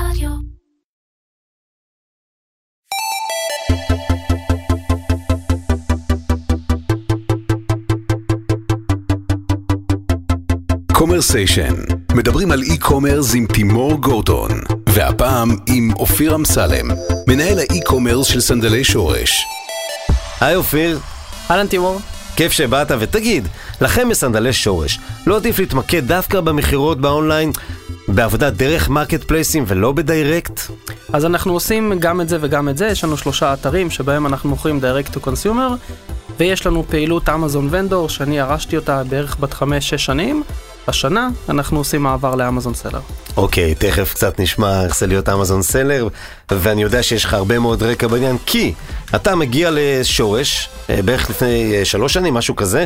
רדיו. Commersation, מדברים על e-commerce עם תימור גורדון, והפעם עם אופיר אמסלם, מנהל ה e-commerce של סנדלי שורש. היי אופיר, אהלן תימור. כיף שבאת, ותגיד, לכם בסנדלי שורש, לא עדיף להתמקד דווקא במכירות באונליין, בעבודה דרך market place ים ולא ב direct? אז אנחנו עושים גם את זה וגם את זה, יש לנו שלושה אתרים שבהם אנחנו מוכרים direct to consumer, ויש לנו פעילות Amazon Vendor שאני ירשתי אותה בערך בת חמש-שש שנים. השנה אנחנו עושים מעבר ל Amazon Seller. אוקיי, תכף קצת נשמע איך זה להיות Amazon Seller, ואני יודע שיש לך הרבה מאוד רקע בעניין, כי אתה מגיע לשורש, אה, בערך לפני אה, שלוש שנים, משהו כזה,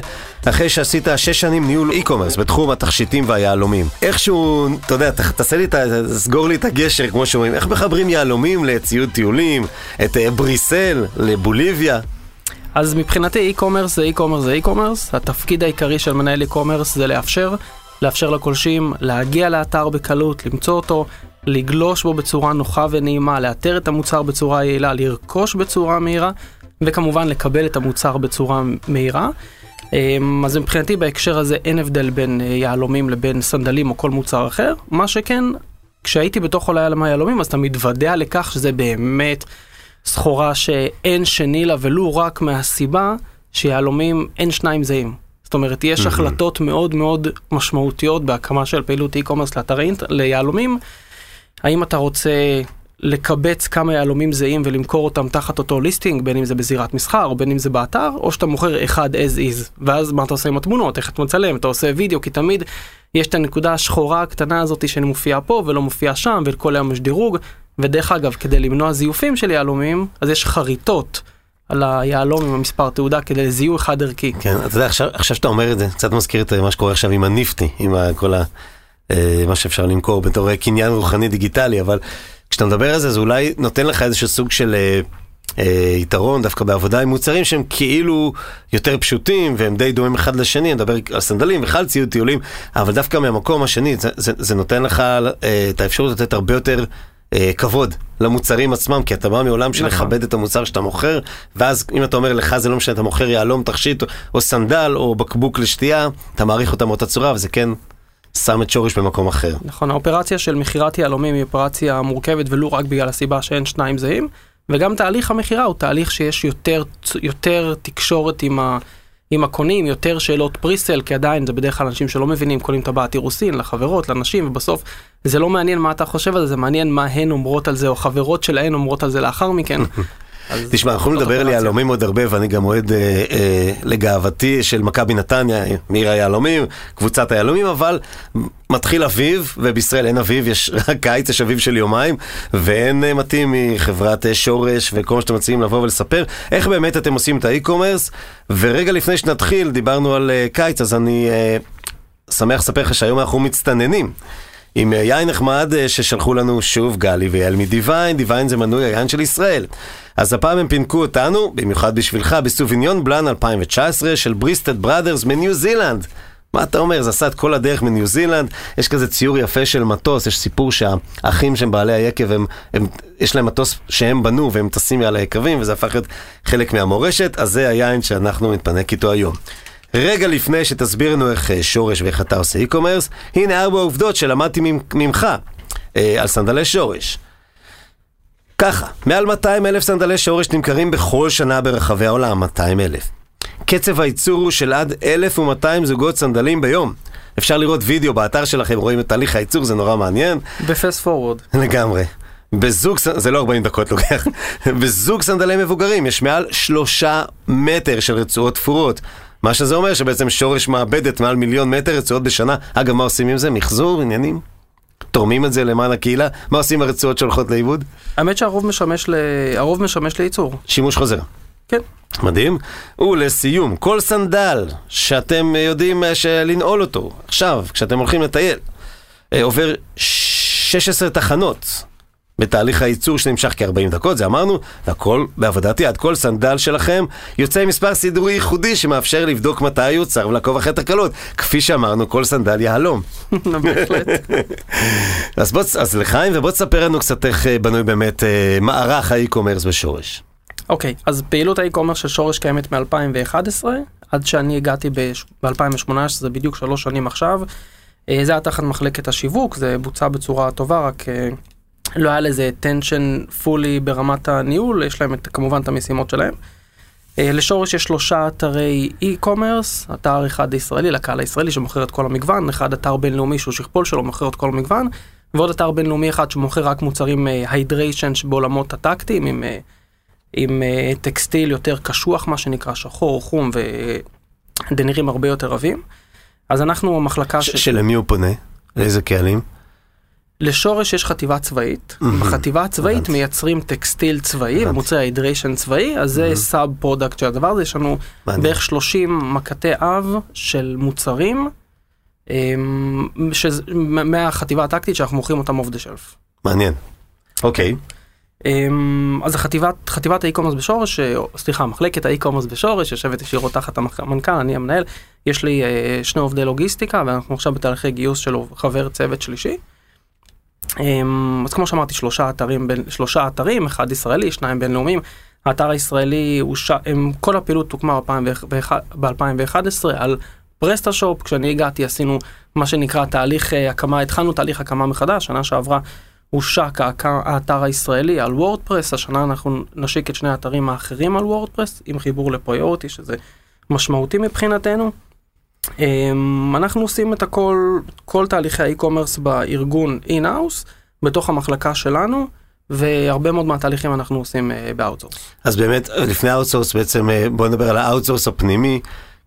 אחרי שעשית שש שנים ניהול אי-קומרס בתחום התכשיטים והיהלומים. איכשהו, אתה יודע, תעשה לי את ה... סגור לי את הגשר, כמו שאומרים, איך מחברים יהלומים לציוד טיולים, את אה, בריסל, לבוליביה? אז מבחינתי e-commerce זה e-commerce זה e-commerce, התפקיד העיקרי של מנהל e-commerce זה לאפשר, לאפשר לקולשים להגיע לאתר בקלות, למצוא אותו, לגלוש בו בצורה נוחה ונעימה, לאתר את המוצר בצורה יעילה, לרכוש בצורה מהירה, וכמובן לקבל את המוצר בצורה מהירה. אמ, אז מבחינתי בהקשר הזה אין הבדל בין אה, יהלומים לבין סנדלים או כל מוצר אחר, מה שכן, כשהייתי בתוך עולם היהלומים אז אתה מתוודע לכך שזה באמת סחורה שאין שני לה ולו רק מהסיבה שיהלומים אין שניים זהים. זאת אומרת, יש החלטות מאוד מאוד משמעותיות בהקמה של פעילות e-commerce לאתרי אינט- ליהלומים. האם אתה רוצה לקבץ כמה יהלומים זהים ולמכור אותם תחת אותו ליסטינג, בין אם זה בזירת מסחר או בין אם זה באתר, או שאתה מוכר אחד as is, ואז מה אתה עושה עם התמונות, איך אתה מצלם, אתה עושה וידאו, כי תמיד יש את הנקודה השחורה הקטנה הזאת שמופיעה פה ולא מופיעה שם, וכל היום יש דירוג, ודרך אגב, כדי למנוע זיופים של יהלומים, אז יש חריטות על היהלום עם המספר תעודה כדי לזיהוי חד ערכי. כן, אתה יודע, עכשיו, עכשיו שאתה אומר את זה, קצת מזכיר את מה שקורה עכשיו עם הניפטי, עם כל ה... אה, מה שאפשר למכור בתור אה, קניין רוחני דיגיטלי, אבל כשאתה מדבר על זה, זה אולי נותן לך איזשהו סוג של אה, אה, יתרון דווקא בעבודה עם מוצרים שהם כאילו יותר פשוטים והם די דומים אחד לשני, אני מדבר על סנדלים בכלל ציוד טיולים, אבל דווקא מהמקום השני, זה, זה, זה נותן לך אה, את האפשרות לתת הרבה יותר אה, כבוד למוצרים עצמם, כי אתה בא מעולם של נכון. לכבד את המוצר שאתה מוכר, ואז אם אתה אומר לך זה לא משנה, אתה מוכר יהלום, תכשיט או, או סנדל או בקבוק לשתייה, אתה מעריך אותם באותה צורה, וזה כן שם את שורש במקום אחר. נכון, האופרציה של מכירת יהלומים היא אופרציה מורכבת ולו רק בגלל הסיבה שאין שניים זהים, וגם תהליך המכירה הוא תהליך שיש יותר, יותר תקשורת עם, ה, עם הקונים, יותר שאלות פריסל, כי עדיין זה בדרך כלל אנשים שלא מבינים, קונים טבעת אירוסין לחברות, לנשים, ובסוף זה לא מעניין מה אתה חושב על זה, זה מעניין מה הן אומרות על זה, או חברות שלהן אומרות על זה לאחר מכן. תשמע, אנחנו יכולים לדבר על. יהלומים עוד הרבה, ואני גם אוהד אה, אה, לגאוותי של מכבי נתניה, מעיר היהלומים, קבוצת היהלומים, אבל מתחיל אביב, ובישראל אין אביב, יש רק קיץ, יש אביב של יומיים, ואין אה, מתאים מחברת אה, שורש וכל מה שאתם מציעים לבוא ולספר. איך באמת אתם עושים את האי-קומרס? ורגע לפני שנתחיל, דיברנו על אה, קיץ, אז אני אה, שמח לספר לך שהיום אנחנו מצטננים. עם יין נחמד ששלחו לנו שוב גלי ויעל מדיוויין, דיוויין זה מנוי היין של ישראל. אז הפעם הם פינקו אותנו, במיוחד בשבילך, בסוביניון בלאן 2019 של בריסטד בראדרס מניו זילנד. מה אתה אומר? זה עשה את כל הדרך מניו זילנד, יש כזה ציור יפה של מטוס, יש סיפור שהאחים שהם בעלי היקב, הם, הם, יש להם מטוס שהם בנו והם טסים מעל היקבים, וזה הפך להיות חלק מהמורשת, אז זה היין שאנחנו נתפנק איתו היום. רגע לפני שתסביר לנו איך אה, שורש ואיך אתה עושה e-commerce, הנה ארבע עובדות שלמדתי ממ- ממך אה, על סנדלי שורש. ככה, מעל 200 אלף סנדלי שורש נמכרים בכל שנה ברחבי העולם, 200 אלף. קצב הייצור הוא של עד 1,200 זוגות סנדלים ביום. אפשר לראות וידאו באתר שלכם, רואים את תהליך הייצור, זה נורא מעניין. בפסט פורוורד. לגמרי. בזוג, זה לא 40 דקות לוקח, בזוג סנדלי מבוגרים יש מעל שלושה מטר של רצועות תפורות. מה שזה אומר שבעצם שורש מאבדת מעל מיליון מטר רצועות בשנה. אגב, מה עושים עם זה? מחזור, עניינים? תורמים את זה למען הקהילה? מה עושים הרצועות שהולכות לאיבוד? האמת שהרוב משמש, ל... הרוב משמש לייצור. שימוש חוזר. כן. מדהים. ולסיום, כל סנדל שאתם אה, יודעים אה, לנעול אותו עכשיו, כשאתם הולכים לטייל, אה, עובר 16 תחנות בתהליך הייצור שנמשך כ-40 דקות, זה אמרנו, והכל בעבודת יד. כל סנדל שלכם יוצא עם מספר סידורי ייחודי שמאפשר לבדוק מתי יוצר ולעקוב אחרי תקלות. כפי שאמרנו, כל סנדל יהלום. בהחלט. אז בוא, אז לחיים, ובוא תספר לנו קצת איך אה, בנוי באמת אה, מערך האי-קומרס בשורש. אוקיי, אז פעילות האי-קומרס של שורש קיימת מ-2011, עד שאני הגעתי ב-2018, זה בדיוק שלוש שנים עכשיו. אה, זה היה תחת מחלקת השיווק, זה בוצע בצורה טובה, רק אה, לא היה לזה attention fully ברמת הניהול, יש להם את, כמובן את המשימות שלהם. אה, לשורש יש שלושה אתרי e-commerce, אתר אחד ישראלי לקהל הישראלי שמוכר את כל המגוון, אחד אתר בינלאומי שהוא שכפול שלו מוכר את כל המגוון, ועוד אתר בינלאומי אחד שמוכר רק מוצרים hydration בעולמות הטקטיים עם, אה, עם אה, טקסטיל יותר קשוח מה שנקרא שחור, חום ודנירים הרבה יותר עבים. אז אנחנו המחלקה ש- שלמי הוא פונה? לאיזה קהלים? לשורש יש חטיבה צבאית. בחטיבה הצבאית. מייצרים טקסטיל צבאי. מוצרי hydration צבאי, אז זה sub product של הדבר הזה, יש לנו מעניין. בערך 30 מקטי אב של מוצרים, אמ, שזה- מהחטיבה הטקטית שאנחנו מוכרים אותם off the shelf. מעניין. אוקיי. אמ, אז החטיבת, חטיבת ה e-commerce בשורש, אה, סליחה, מחלקת ה e-commerce בשורש, יושבת ישירות תחת המנכ"ל, אני המנהל, יש לי אה, שני עובדי לוגיסטיקה, ואנחנו עכשיו בתהליכי גיוס של חבר צוות שלישי. אמ, אז כמו שאמרתי, שלושה אתרים, בין- שלושה אתרים, אחד ישראלי, שניים בינלאומיים. האתר הישראלי, הוא ש... הם, כל הפעילות הוקמה ב-2011 על PrestaShop, כשאני הגעתי עשינו מה שנקרא תהליך אה, הקמה, התחלנו תהליך הקמה מחדש, שנה שעברה הושק האתר הישראלי על WordPress, השנה אנחנו נשיק את שני האתרים האחרים על WordPress, עם חיבור ל Priority, שזה משמעותי מבחינתנו. אמ, אנחנו עושים את הכל, כל תהליכי ה e-commerce בארגון in-house, בתוך המחלקה שלנו, והרבה מאוד מהתהליכים אנחנו עושים אה, ב outsource. אז באמת, לפני ה outsource בעצם, אה, בוא נדבר על ה outsource הפנימי,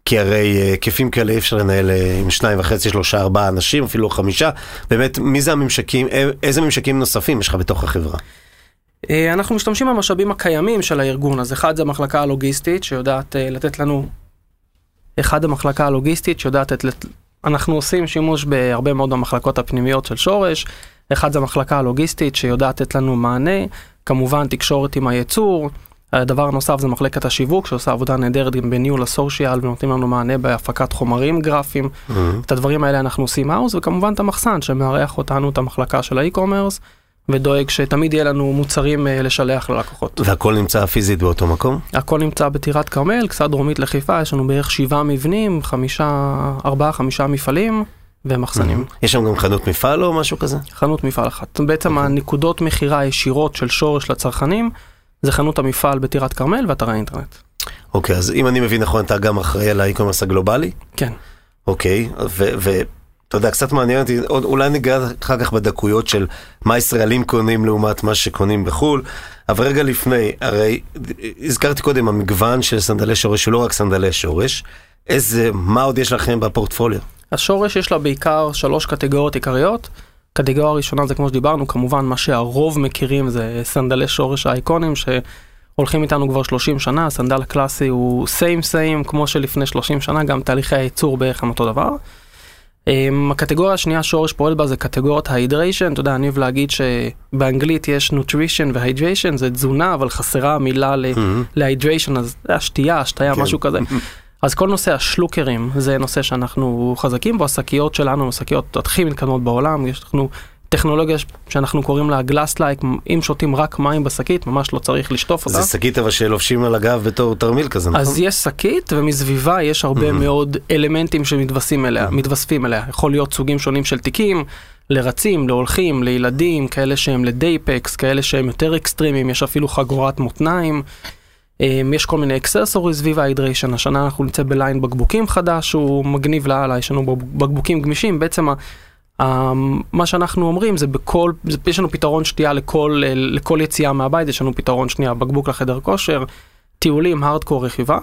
כי הרי אה, היקפים כאלה אי אפשר לנהל עם שניים וחצי, שלושה, ארבעה אנשים, אפילו חמישה. באמת, מי זה הממשקים, איזה ממשקים נוספים יש לך בתוך החברה? אנחנו משתמשים במשאבים הקיימים של הארגון, אז אחד זה המחלקה הלוגיסטית שיודעת לתת לנו, אחד המחלקה הלוגיסטית שיודעת לתת, אנחנו עושים שימוש בהרבה מאוד במחלקות הפנימיות של שורש, אחד זה המחלקה הלוגיסטית שיודעת לתת לנו מענה, כמובן תקשורת עם הייצור, הדבר הנוסף זה מחלקת השיווק שעושה עבודה נהדרת גם בניהול ה social ונותנים לנו מענה בהפקת חומרים גרפיים, את הדברים האלה אנחנו עושים in-house וכמובן את המחסן שמארח אותנו את המחלקה של ה e-commerce ודואג שתמיד יהיה לנו מוצרים אה, לשלח ללקוחות. והכל נמצא פיזית באותו מקום? הכל נמצא בטירת כרמל, קצת דרומית לחיפה, יש לנו בערך שבעה מבנים, חמישה, ארבעה, חמישה מפעלים ומחסנים. יש שם גם חנות מפעל או משהו כזה? חנות מפעל אחת. בעצם הנקודות מכירה הישירות של שורש לצרכנים זה חנות המפעל בטירת כרמל ואתר האינטרנט. אוקיי, אז אם אני מבין נכון, אתה גם אחראי על האי-קומרס הגלובלי? כן. אוקיי, ואתה יודע, קצת מעניין אותי, אולי ניגע אחר כך בדקויות של מה ישראלים קונים לעומת מה שקונים בחו"ל, אבל רגע לפני, הרי הזכרתי קודם, המגוון של סנדלי שורש הוא לא רק סנדלי שורש, איזה, מה עוד יש לכם בפורטפוליו? השורש יש לה בעיקר שלוש קטגוריות עיקריות. קטגוריה הראשונה זה כמו שדיברנו, כמובן מה שהרוב מכירים זה סנדלי שורש האיקונים שהולכים איתנו כבר 30 שנה, הסנדל הקלאסי הוא סיים סיים כמו שלפני 30 שנה, גם תהליכי הייצור בערך הם אותו דבר. Um, הקטגוריה השנייה שורש פועל בה זה קטגוריית ההידריישן, אתה יודע, אני אוהב להגיד שבאנגלית יש nutrition והיידריישן, זה תזונה, אבל חסרה המילה ל- להיידריישן, אז זה השתייה, השתייה, כן. משהו כזה. אז כל נושא השלוקרים זה נושא שאנחנו חזקים בו, השקיות שלנו הן השקיות הכי מתקדמות בעולם, יש לנו טכנולוגיה שאנחנו קוראים לה glass like, אם שותים רק מים בשקית, ממש לא צריך לשטוף אותה. זה שקית אבל שלובשים על הגב בתור תרמיל כזה, נכון? אז יש שקית ומסביבה יש הרבה מאוד אלמנטים שמתווספים אליה, מתווספים אליה. יכול להיות סוגים שונים של תיקים, לרצים, להולכים, לילדים, כאלה שהם ל day packs, כאלה שהם יותר אקסטרימיים, יש אפילו חגורת מותניים. אמ, יש כל מיני אקססורי סביב ההידריישן, השנה אנחנו נצא בליין בקבוקים חדש, הוא מגניב לאללה, יש לנו בקבוקים גמישים, בעצם מה שאנחנו אומרים זה בכל, זה- יש לנו פתרון שתייה לכל, לכל יציאה מהבית, יש לנו פתרון שנייה, בקבוק לחדר כושר, טיולים, הארדקור, רכיבה.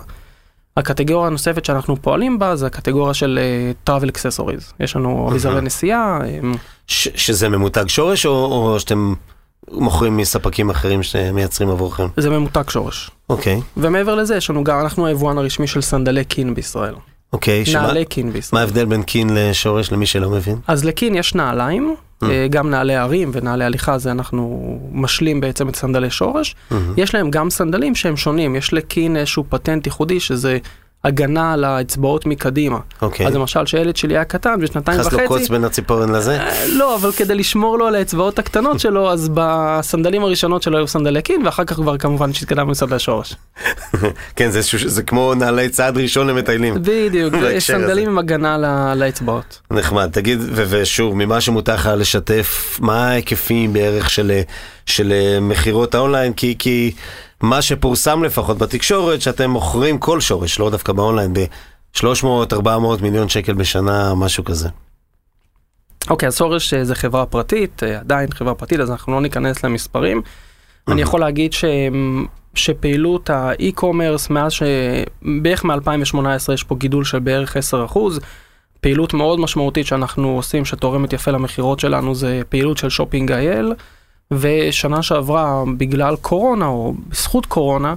הקטגוריה הנוספת שאנחנו פועלים בה זה הקטגוריה של uh, travel accessories. יש לנו אביזרי נסיעה, אמ, ש- שזה ממותג שורש או, או שאתם מוכרים מספקים אחרים שמייצרים עבורכם? זה ממותג שורש. אוקיי. ומעבר לזה יש לנו גם, אנחנו היבואן הרשמי של סנדלי קין בישראל. אוקיי, שמה- נעלי קין בישראל. מה ההבדל בין קין לשורש למי שלא מבין? אז לקין יש נעליים, Mm. אה, גם נעלי הרים ונעלי הליכה, זה אנחנו משלים בעצם את סנדלי שורש. Mm-hmm. יש להם גם סנדלים שהם שונים, יש לקין איזשהו פטנט ייחודי שזה הגנה על האצבעות מקדימה. אוקיי. אז למשל כשילד שלי היה קטן בשנתיים נכנס לו קוץ וחצי, בין הציפורן לזה? אה, לא, אבל כדי לשמור לו על האצבעות הקטנות שלו, אז בסנדלים הראשונות שלו היו סנדלי Keen, ואחר כך כבר כמובן שהתקדמנו לסנדלי שורש. כן, זה כמו נעלי צעד ראשון למטיילים. בדיוק, הזה. סנדלים עם הגנה ל- לאצבעות. נחמד, תגיד, ושוב, ממה שמותר לך לשתף, מה ההיקפים בערך של, של אה, מכירות האונליין? כי, כי מה שפורסם לפחות בתקשורת, שאתם מוכרים כל שורש, לא דווקא באונליין, ב-300-400 מיליון שקל בשנה, משהו כזה. אוקיי, אז שורש אה, זה חברה פרטית, אה, עדיין חברה פרטית, אז אנחנו לא ניכנס למספרים. אני יכול להגיד ש... שפעילות ה e-commerce מאז ש... בערך מ-2018 יש פה גידול של בערך 10%. פעילות מאוד משמעותית שאנחנו עושים שתורמת יפה למכירות שלנו זה פעילות של שופינג IL. ושנה שעברה בגלל קורונה או בזכות קורונה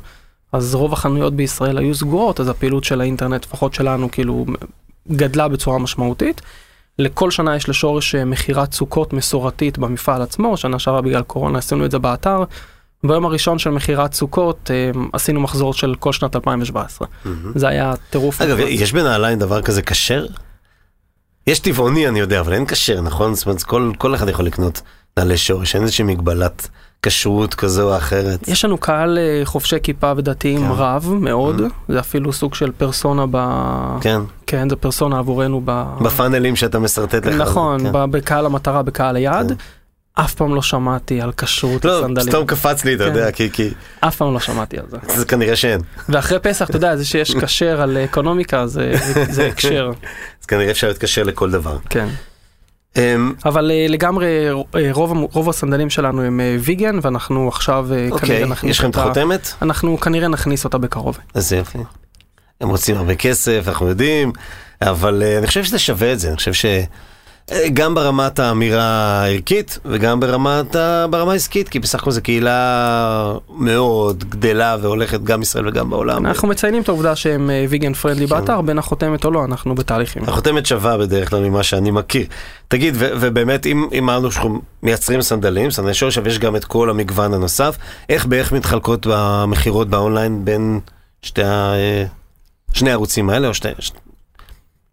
אז רוב החנויות בישראל היו סגורות אז הפעילות של האינטרנט לפחות שלנו כאילו גדלה בצורה משמעותית. לכל שנה יש לשורש אה, מכירת סוכות מסורתית במפעל עצמו, שנה שעברה בגלל קורונה עשינו את זה באתר. ביום הראשון של מכירת סוכות אה, עשינו מחזור של כל שנת 2017. זה היה טירוף. אגב, מוחלט. יש בנעליים דבר כזה כשר? יש טבעוני, אני יודע, אבל אין כשר, נכון? זאת אומרת, כל, כל אחד יכול לקנות נעלי שורש, אין איזושהי מגבלת כשרות כזו או אחרת. יש לנו קהל אה, חובשי כיפה ודתיים כן. רב מאוד, זה אפילו סוג של פרסונה ב... כן, כן, זה פרסונה עבורנו ב... בפאנלים שאתה משרטט לך. נכון, כן. בקהל המטרה, בקהל היעד. כן. אף פעם לא שמעתי על כשרות לא, לסנדלים. סתום קפץ לי, אתה כן. יודע, כי, כי אף פעם לא שמעתי על זה. זה כנראה שאין. ואחרי פסח, אתה יודע, זה שיש כשר על אקונומיקה, זה זה הקשר, אז כנראה אפשר להתקשר לכל דבר. כן. אמ, אבל אה, לגמרי, אה, רוב רוב הסנדלים שלנו הם אה, ויגן, ואנחנו עכשיו אוקיי, כנראה נכניס יש לכם את אותה- החותמת? אנחנו כנראה נכניס אותה בקרוב. אז זה יופי. הם רוצים הרבה כסף, אנחנו יודעים, אבל אני חושב שזה שווה את זה, אני חושב ש... אה, גם ברמת האמירה הערכית וגם ברמת ה... ברמה העסקית, כי בסך הכל זו קהילה מאוד גדלה והולכת גם בישראל וגם בעולם. אנחנו מציינים את העובדה שהם ויגן פרנדלי כן. באתר, בין החותמת או לא, אנחנו בתהליכים. החותמת שווה בדרך כלל ממה שאני מכיר. תגיד, ו- ובאמת, אם אמרנו שאנחנו מייצרים סנדלים, סנדלי שורש, יש גם את כל המגוון הנוסף, איך בערך מתחלקות המכירות באונליין בין שתי ה... אה, שני הערוצים האלה, או שתי...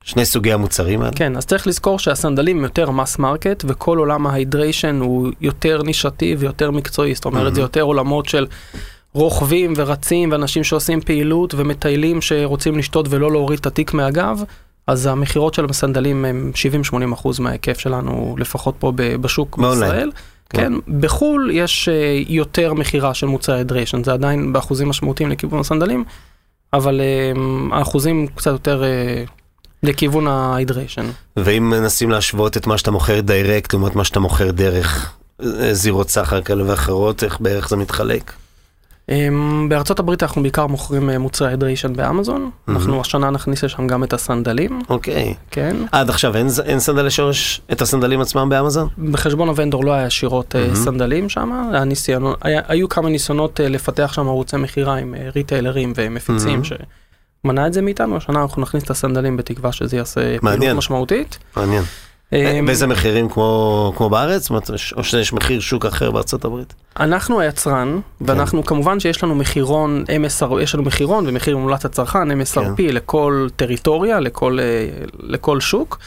שני סוגי המוצרים האלה? כן, אז צריך לזכור שהסנדלים יותר mass market, וכל עולם ה hydration הוא יותר נישתי ויותר מקצועי, זאת אומרת, זה יותר עולמות של רוכבים ורצים ואנשים שעושים פעילות ומטיילים שרוצים לשתות ולא להוריד את התיק מהגב. אז המכירות של הסנדלים הם 70-80 אחוז מההיקף שלנו, לפחות פה בשוק באונליין. בישראל. כן, בחו"ל יש אה, יותר מכירה של מוצרי hydration, זה עדיין באחוזים משמעותיים לכיוון הסנדלים, אבל אה, האחוזים קצת יותר אה, לכיוון ה hydration. ואם מנסים להשוות את מה שאתה מוכר direct לעומת מה שאתה מוכר דרך אה, זירות סחר כאלה ואחרות, איך בערך זה מתחלק? Um, בארצות הברית אנחנו בעיקר מוכרים uh, מוצרי hydration באמזון, אנחנו השנה נכניס לשם גם את הסנדלים, אוקיי. כן. עד עכשיו אין, אין סנדלי שורש את הסנדלים עצמם באמזון? בחשבון ה vendor לא היה ישירות uh, סנדלים שם, היו כמה ניסיונות לפתח שם ערוצי מכירה עם ריטיילרים ומפיצים שמנע את זה מאיתנו, השנה אנחנו נכניס את הסנדלים בתקווה שזה יעשה מעניין. פעילות משמעותית. מעניין. Um, באיזה מחירים כמו, כמו בארץ? או שיש מחיר שוק אחר בארצות הברית? אנחנו היצרן, ואנחנו כמובן שיש לנו מחירון MSR, יש לנו מחירון ומחיר מומלץ לצרכן MSRP כן. לכל טריטוריה, לכל, אה, לכל שוק,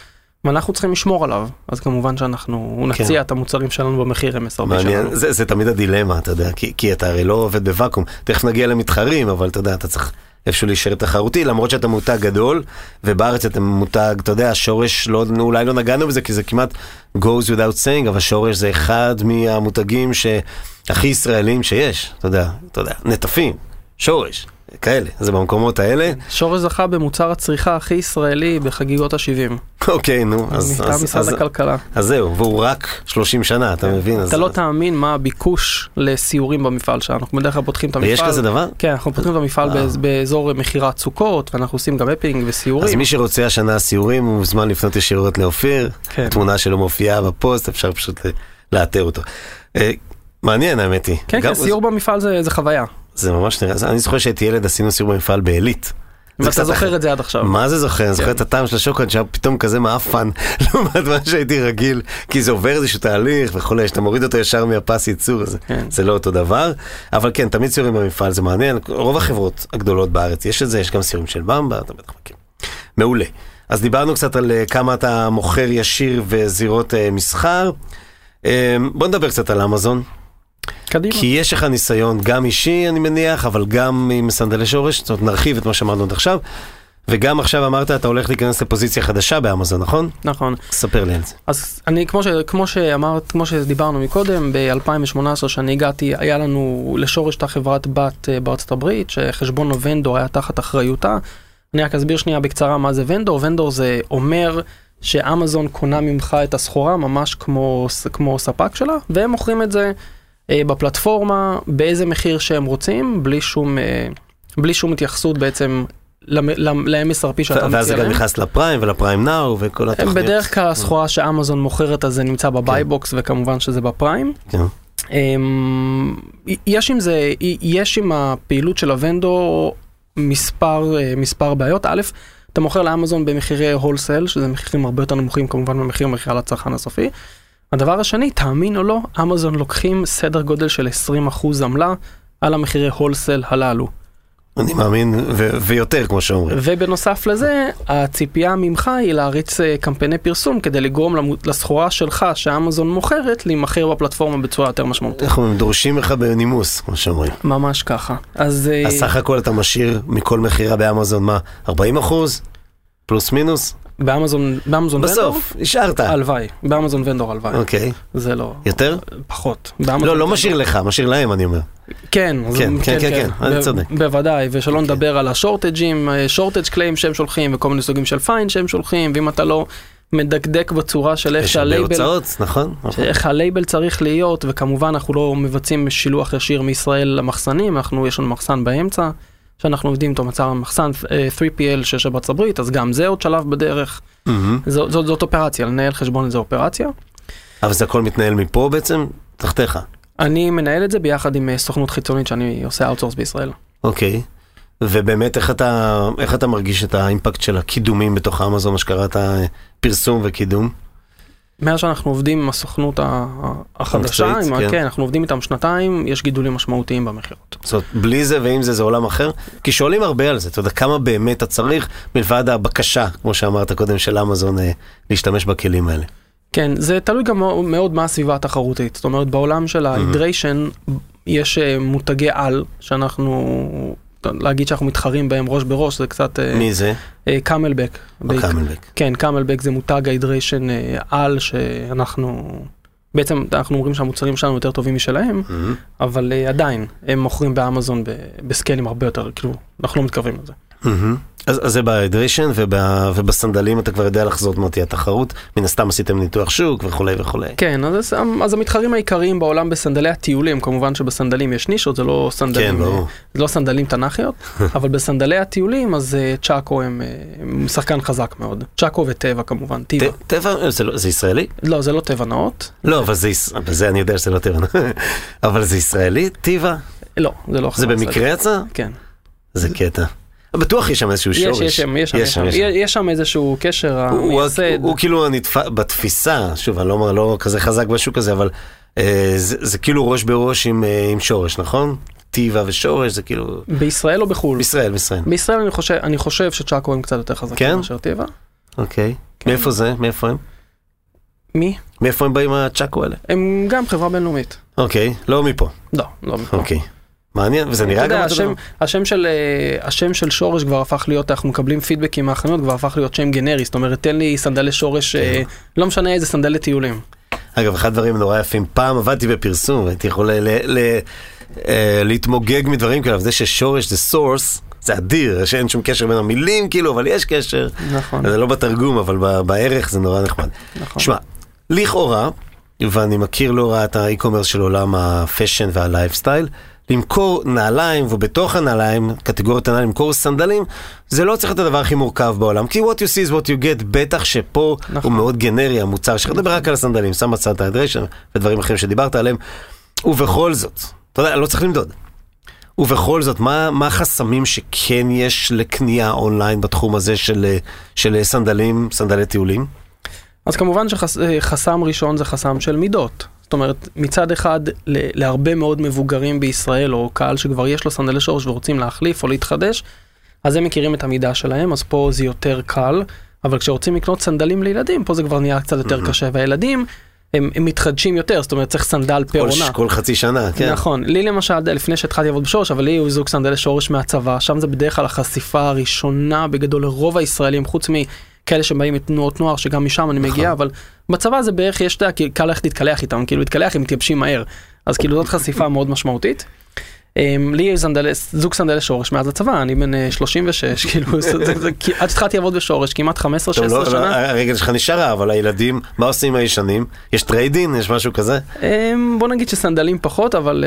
ואנחנו צריכים לשמור עליו. אז כמובן שאנחנו כן. נציע את המוצרים שלנו במחיר MSRP מעניין, שלנו. זה, זה תמיד הדילמה, אתה יודע, כי, כי אתה הרי לא עובד בוואקום. תכף נגיע למתחרים, אבל אתה יודע, אתה צריך איפשהו להישאר תחרותי, למרות שאתה מותג גדול, ובארץ אתם מותג, אתה יודע, שורש, לא, אולי לא נגענו בזה, כי זה כמעט goes without saying, אבל שורש זה אחד מהמותגים שהכי ישראלים שיש, אתה יודע, אתה יודע, נטפים, שורש, כאלה, זה במקומות האלה. שורש זכה במוצר הצריכה הכי ישראלי בחגיגות ה-70. אוקיי, נו, אז, אז, משרד אז, הכלכלה. אז זהו, והוא רק 30 שנה, אתה מבין? אז, אתה לא אז, תאמין מה הביקוש לסיורים במפעל שלנו. אנחנו בדרך כלל פותחים את המפעל. ויש כזה דבר? כן, אנחנו פותחים את המפעל. באז- באזור מכירת סוכות, ואנחנו עושים גם אפינג וסיורים. אז מי שרוצה השנה סיורים, הוא מוזמן לפנות ישירות לאופיר. כן. התמונה שלו מופיעה בפוסט, אפשר פשוט לאתר אותו. אה, מעניין האמת היא. כן, כן, סיור במפעל זה חוויה. זה ממש נראה, אני זוכר שהייתי ילד, עשינו סיור במפעל בעילית. זה ואתה זוכר. את זה עד עכשיו. מה זה זוכר? אני זוכר כן. את הטעם של השוקולד שהיה פתאום כזה מעפן לעומת מה שהייתי רגיל, כי זה עובר איזשהו תהליך וכולי, שאתה מוריד אותו ישר מהפס ייצור הזה, כן. זה לא אותו דבר, אבל כן, תמיד סיורים במפעל זה מעניין, רוב החברות הגדולות בארץ יש את זה, יש גם סיורים של במבה, אתה בטח מכיר. מעולה. אז דיברנו קצת על אה, כמה אתה מוכר ישיר וזירות אה, מסחר. אה, בוא נדבר קצת על אמזון, קדימה. כי יש לך ניסיון גם אישי, אני מניח, אבל גם עם סנדלי שורש, זאת אומרת, נרחיב את מה שאמרנו עד עכשיו. וגם עכשיו אמרת, אתה הולך להיכנס לפוזיציה חדשה באמזון, נכון? נכון. ספר לי על זה. אז אני, כמו, ש, כמו שאמרת, כמו שדיברנו מקודם, ב-2018 שאני הגעתי, היה לנו לשורש את החברת בת אה, בארצות הברית, שחשבון הוונדור היה תחת אחריותה. אני רק אסביר שנייה בקצרה מה זה ונדור. ונדור זה אומר שאמזון קונה ממך את הסחורה ממש כמו, כמו ספק שלה, והם מוכרים את זה בפלטפורמה, באיזה מחיר שהם רוצים, בלי שום, אה, בלי שום התייחסות בעצם ל-MSRP שאתה ואז זה מציע גם להם. נכנס ל Prime ול Prime Now וכל הם התוכניות. בדרך כלל הסחורה שאמזון מוכרת אז זה נמצא ב buy box וכמובן שזה ב Prime. כן. אמ, יש עם זה, יש עם הפעילות של ה vendor מספר, אה, מספר בעיות. א', אתה מוכר לאמזון במחירי wholesale, שזה מחירים הרבה יותר נמוכים כמובן ממחיר מכירה לצרכן הסופי. הדבר השני, תאמין או לא, אמזון לוקחים סדר גודל של 20% עמלה על המחירי wholesale הללו. אני מאמין, ו- ויותר, כמו שאומרים. ובנוסף לזה, הציפייה ממך היא להריץ אה, קמפייני פרסום כדי לגרום לסחורה שלך שאמזון מוכרת להימכר בפלטפורמה בצורה יותר משמעותית. אנחנו דורשים לך בנימוס, כמו שאומרים. ממש ככה. אז אה, אז סך הכל אתה משאיר מכל מכירה באמזון, מה, 40 אחוז? פלוס מינוס? באמזון, באמזון ונדור, בסוף, השארת. הלוואי. באמזון ונדור הלוואי. אוקיי. זה לא, יותר? פחות. באמזון לא, לא משאיר לך, משאיר להם, אני אומר. כן, אז- כן, כן, כן, כן, אני ב- צודק. בוודאי, ושלא נדבר על השורטג'ים, שורטג' קליים שהם שולחים, וכל מיני סוגים של פיין שהם שולחים, ואם אתה לא מדקדק בצורה של איך יש הרבה שהלייבל... הוצאות, נכון? נכון. איך הלייבל צריך להיות, וכמובן אנחנו לא מבצעים שילוח ישיר מישראל למחסנים, אנחנו, יש לנו מחסן באמצע, שאנחנו עובדים איתו מצר מחסן אה, 3PL שיש בארצות הברית, אז גם זה עוד שלב בדרך. מהמם. זו- זאת זאת אופרציה, לנהל חשבון זה אופרציה. אבל זה הכל מתנהל מפה בעצם? תחתיך. אני מנהל את זה ביחד עם אה, סוכנות חיצונית שאני עושה outsource בישראל. אוקיי. ובאמת, איך אתה, איך אתה מרגיש את ה impact של הקידומים בתוך אמזון, מה שקראת פרסום וקידום? מאז שאנחנו עובדים עם הסוכנות החדשה, עם כן. כן, אנחנו עובדים איתם שנתיים, יש גידולים משמעותיים במכירות. זאת אומרת, בלי זה ועם זה זה עולם אחר? כי שואלים הרבה על זה, אתה יודע, כמה באמת אתה צריך, מלבד הבקשה, כמו שאמרת קודם, של אמזון, אה, להשתמש בכלים האלה. כן, זה תלוי גם מאוד- מה הסביבה התחרותית. זאת אומרת, בעולם של ההידריישן יש אה, מותגי על, שאנחנו, להגיד שאנחנו מתחרים בהם ראש בראש, זה קצת אה, מי זה? אה, קאמלבק. קמלבק. כן, קאמלבק זה מותג ההידריישן אה, על, שאנחנו, בעצם אנחנו אומרים שהמוצרים שלנו יותר טובים משלהם. אבל עדיין, הם מוכרים באמזון בסקיילים הרבה יותר, כאילו, אנחנו לא מתקרבים לזה. מהמם. אז, אז זה בהידריישן ובסנדלים אתה כבר יודע לחזות מה תהיה התחרות, מן הסתם עשיתם ניתוח שוק וכולי וכולי. כן, אז, אז המתחרים העיקריים בעולם בסנדלי הטיולים, כמובן שבסנדלים יש נישות, זה לא סנדלים, כן. זה לא סנדלים תנ"כיות, אבל בסנדלי הטיולים אז אה, צ'אקו הם, אה, הם שחקן חזק מאוד. צ'אקו וטבע כמובן, טיבה. ט- טבע, זה, לא- זה ישראלי? לא, זה לא טבע נאות. לא, אבל זה, זה אני יודע שזה לא טבע, אבל זה ישראלי? טיבה? לא, זה לא זה במקרה. יצא? כן. זה קטע. בטוח יש שם איזשהו יש, שורש. יש שם, יש שם, יש שם, יש שם. יש שם איזשהו קשר, הוא- הוא- המייסד. הוא כאילו הנתפ... בתפיסה, שוב, אני לא אומר, לא כזה חזק בשוק הזה, אבל אה, זה, זה כאילו ראש בראש עם, אה, עם שורש, נכון? טיבה ושורש זה כאילו... בישראל או בחו"ל? בישראל, בישראל. בישראל אני חושב, אני חושב שצ'אקו הם קצת יותר חזקים כן? מאשר טבע. אוקיי. כן. מאיפה זה? מאיפה הם? מי? מאיפה הם באים הצ'אקו האלה? הם גם חברה בינלאומית. אוקיי, לא מפה. לא, לא מפה. אוקיי. מעניין, וזה אתה נראה יודע, גם השם, דבר. השם של אה, השם של שורש כבר הפך להיות אנחנו מקבלים פידבקים מהחנויות כבר הפך להיות שם גנרי זאת אומרת תן לי סנדלי שורש אה, כן. לא משנה איזה סנדלי טיולים. אגב, אחד הדברים נורא יפים, פעם עבדתי בפרסום, והייתי יכול ל- ל- ל- אה, להתמוגג מדברים כאלה, זה ששורש זה source, זה אדיר, שאין שום קשר בין המילים כאילו, אבל יש קשר. נכון. זה לא בתרגום, אבל ב- בערך זה נורא נחמד. נכון. שמע, לכאורה, ואני מכיר לא רע את ה e-commerce של עולם ה fashion וה lifestyle, למכור נעליים, ובתוך הנעליים, קטגוריית הנעליים, למכור סנדלים, זה לא צריך להיות הדבר הכי מורכב בעולם. כי what you see is what you get, בטח שפה נכון. הוא מאוד גנרי, המוצר שלך. נדבר רק על הסנדלים, שם בצד את ה hydration ודברים אחרים שדיברת עליהם. ובכל זאת, אתה יודע, לא צריך למדוד. ובכל זאת, מה, מה החסמים שכן יש לקנייה אונליין בתחום הזה של, אה, של סנדלים, סנדלי טיולים? אז כמובן שחסם ראשון זה חסם של מידות. זאת אומרת, מצד אחד, להרבה מאוד מבוגרים בישראל, או קהל שכבר יש לו סנדלי שורש ורוצים להחליף או להתחדש, אז הם מכירים את המידה שלהם, אז פה זה יותר קל, אבל כשרוצים לקנות סנדלים לילדים, פה זה כבר נהיה קצת יותר mm-hmm. קשה, והילדים, הם, הם מתחדשים יותר, זאת אומרת צריך סנדל per עונה. כל חצי שנה, כן. נכון, לי למשל, לפני שהתחלתי לעבוד בשורש, אבל לי היו זוג סנדלי שורש מהצבא, שם זה בדרך כלל החשיפה הראשונה בגדול לרוב הישראלים, חוץ מכאלה שבאים מתנועות נוער, שגם משם אני מגיע, נכון. אבל בצבא זה בערך, יש, אתה יודע, קל ללכת להתקלח איתם, כאילו להתקלח הם מתייבשים מהר, אז כאילו זאת חשיפה מאוד משמעותית. Um, לי יש זוג סנדלי שורש מאז הצבא, אני בן 36, אה, כאילו, עד שהתחלתי לעבוד בשורש, כמעט 15-16 לא, לא, שנה. הרגל שלך נשארה, אבל הילדים, מה עושים עם הישנים? יש trade-in? יש משהו כזה? Um, בוא נגיד שסנדלים פחות, אבל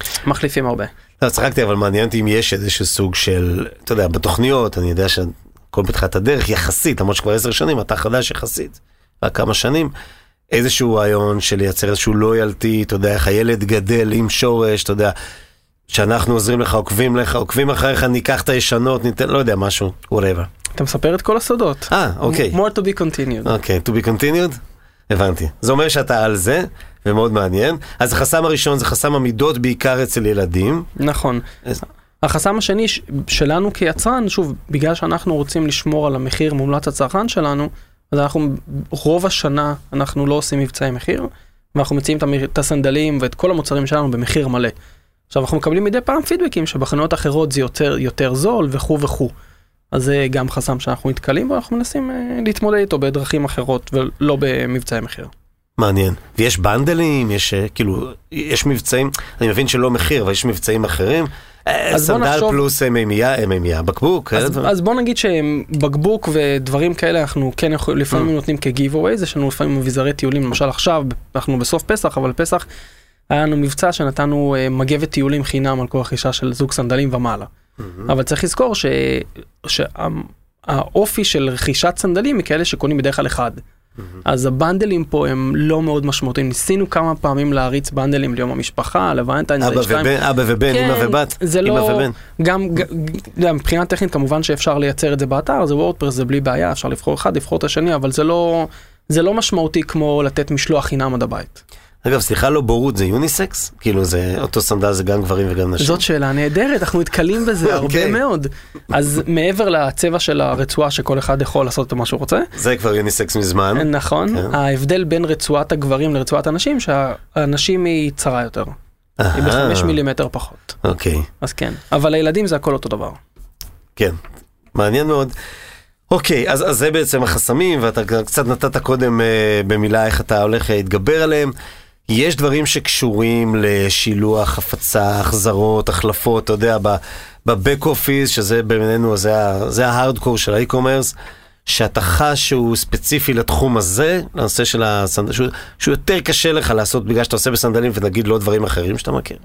uh, מחליפים הרבה. לא, צחקתי, אבל מעניין אותי אם יש איזשהו סוג של, אתה יודע, בתוכניות, אני יודע שכל בתחילת הדרך יחסית, למרות שכבר עשר שנים, אתה חדש יחסית, רק כמה שנים. איזשהו רעיון של לייצר איזשהו לויאלטי, אתה יודע, איך הילד גדל עם שורש, אתה יודע, שאנחנו עוזרים לך, עוקבים לך, עוקבים אחריך, ניקח את הישנות, ניתן, לא יודע, משהו, whatever. אתה מספר את כל הסודות. אה, אוקיי. more to be continued. אוקיי, to be continued? הבנתי. זה אומר שאתה על זה, ומאוד מעניין. אז החסם הראשון זה חסם המידות בעיקר אצל ילדים. נכון. החסם השני שלנו כיצרן, שוב, בגלל שאנחנו רוצים לשמור על המחיר מומלץ הצרכן שלנו, אז אנחנו, רוב השנה אנחנו לא עושים מבצעי מחיר, ואנחנו מציעים את הסנדלים ואת כל המוצרים שלנו במחיר מלא. עכשיו אנחנו מקבלים מדי פעם פידבקים שבחנויות אחרות זה יותר, יותר זול וכו' וכו'. אז זה גם חסם שאנחנו נתקלים בו, אנחנו מנסים uh, להתמודד איתו בדרכים אחרות ולא במבצעי מחיר. מעניין. ויש בנדלים, יש uh, כאילו, יש מבצעים, אני מבין שלא מחיר, אבל יש מבצעים אחרים. אה, סנדל. פלוס מימייה, מימייה, בקבוק. אז, בוא נגיד שבקבוק ודברים כאלה אנחנו כן לפעמים mm. נותנים כ-giveaways, יש לנו לפעמים אביזרי טיולים, למשל עכשיו, אנחנו בסוף פסח, אבל פסח היה לנו מבצע שנתנו uh, מגבת טיולים חינם על כל רכישה של זוג סנדלים ומעלה. Mm-hmm. אבל צריך לזכור שהאופי שה, של רכישת סנדלים היא כאלה שקונים בדרך כלל אחד. אז הבנדלים פה הם לא מאוד משמעותיים. ניסינו כמה פעמים להריץ בנדלים ליום המשפחה, לוונטיין. אבא ובן, אבא ובן, כן, אמא ובת, זה לא, ובן. גם, גם מבחינה טכנית כמובן שאפשר לייצר את זה באתר, זה וורדפרס, זה בלי בעיה, אפשר לבחור אחד, לבחור את השני, אבל זה לא, זה לא משמעותי כמו לתת משלוח חינם עד הבית. אגב, סליחה לא בורות, זה יוניסקס? כאילו זה אותו סנדל זה גם גברים וגם נשים? זאת שאלה נהדרת, אנחנו נתקלים בזה הרבה אוקיי. מאוד. אז מעבר לצבע של הרצועה שכל אחד יכול לעשות את מה שהוא רוצה. זה כבר יוניסקס מזמן. נכון, כן. ההבדל בין רצועת הגברים לרצועת הנשים, שהנשים היא צרה יותר. היא בחמש מילימטר פחות. אוקיי. אז כן, אבל לילדים זה הכל אותו דבר. כן, מעניין מאוד. אוקיי, אז, אז זה בעצם החסמים, ואתה קצת נתת קודם uh, במילה איך אתה הולך להתגבר עליהם. יש דברים שקשורים לשילוח, הפצה, החזרות, החלפות, אתה יודע, בבק אופיס, שזה בינינו, זה ההארדקור של האי-קומרס, שאתה חש שהוא ספציפי לתחום הזה, לנושא של הסנדל, שהוא, שהוא יותר קשה לך לעשות בגלל שאתה עושה בסנדלים ונגיד לא דברים אחרים שאתה מכיר.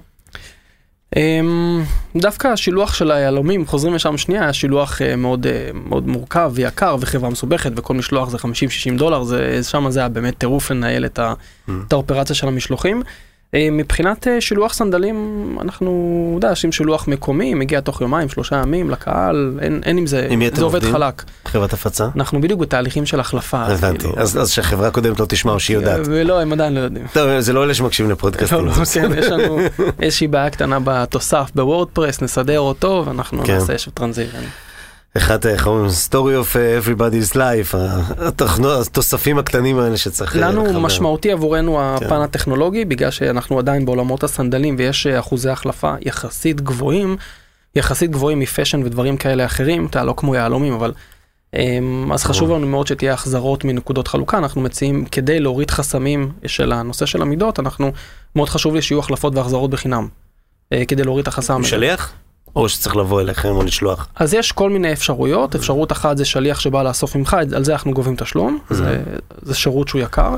אמ, דווקא השילוח של היהלומים, חוזרים לשם שנייה, היה שילוח אה, מאוד, אה, מאוד מורכב ויקר וחברה מסובכת וכל משלוח זה 50-60 דולר, זה, שם זה היה באמת טירוף לנהל את, ה, mm. את האופרציה של המשלוחים. אה, מבחינת אה, שילוח סנדלים, אנחנו, יודע, עושים שילוח מקומי, מגיע תוך יומיים, שלושה ימים לקהל, אין, אין עם זה, זה עובד חלק. חברת הפצה? אנחנו בדיוק בתהליכים של החלפה. הבנתי, כאילו... אז, אז שהחברה הקודמת לא תשמע או שהיא יודעת. ולא, הם עדיין לא יודעים. טוב, זה לא אלה שמקשיבים לפודקאסטים. לא, לא, כן, יש לנו איזושהי בעיה קטנה בתוסף בוורדפרס, נסדר אותו, ואנחנו כן. נעשה איזשהו טרנזישן. אחד, איך אומרים, story of everybody's life, התוספים הקטנים האלה שצריך לנו לחבר. משמעותי עבורנו כן. הפן הטכנולוגי, בגלל שאנחנו עדיין בעולמות הסנדלים ויש אחוזי החלפה יחסית גבוהים, יחסית גבוהים מפשן ודברים כאלה אחרים, אתה לא כמו יהלומים, אבל... אמ, אז חשוב לנו מאוד שתהיה החזרות מנקודות חלוקה, אנחנו מציעים כדי להוריד חסמים של הנושא של המידות, אנחנו, מאוד חשוב לי שיהיו החלפות והחזרות בחינם, אה, כדי להוריד את החסם. שליח? או שצריך לבוא אליכם או לשלוח? אז יש כל מיני אפשרויות, אפשרות אחת זה שליח שבא לאסוף ממך, על זה אנחנו גובים תשלום, mm-hmm. זה, זה שירות שהוא יקר.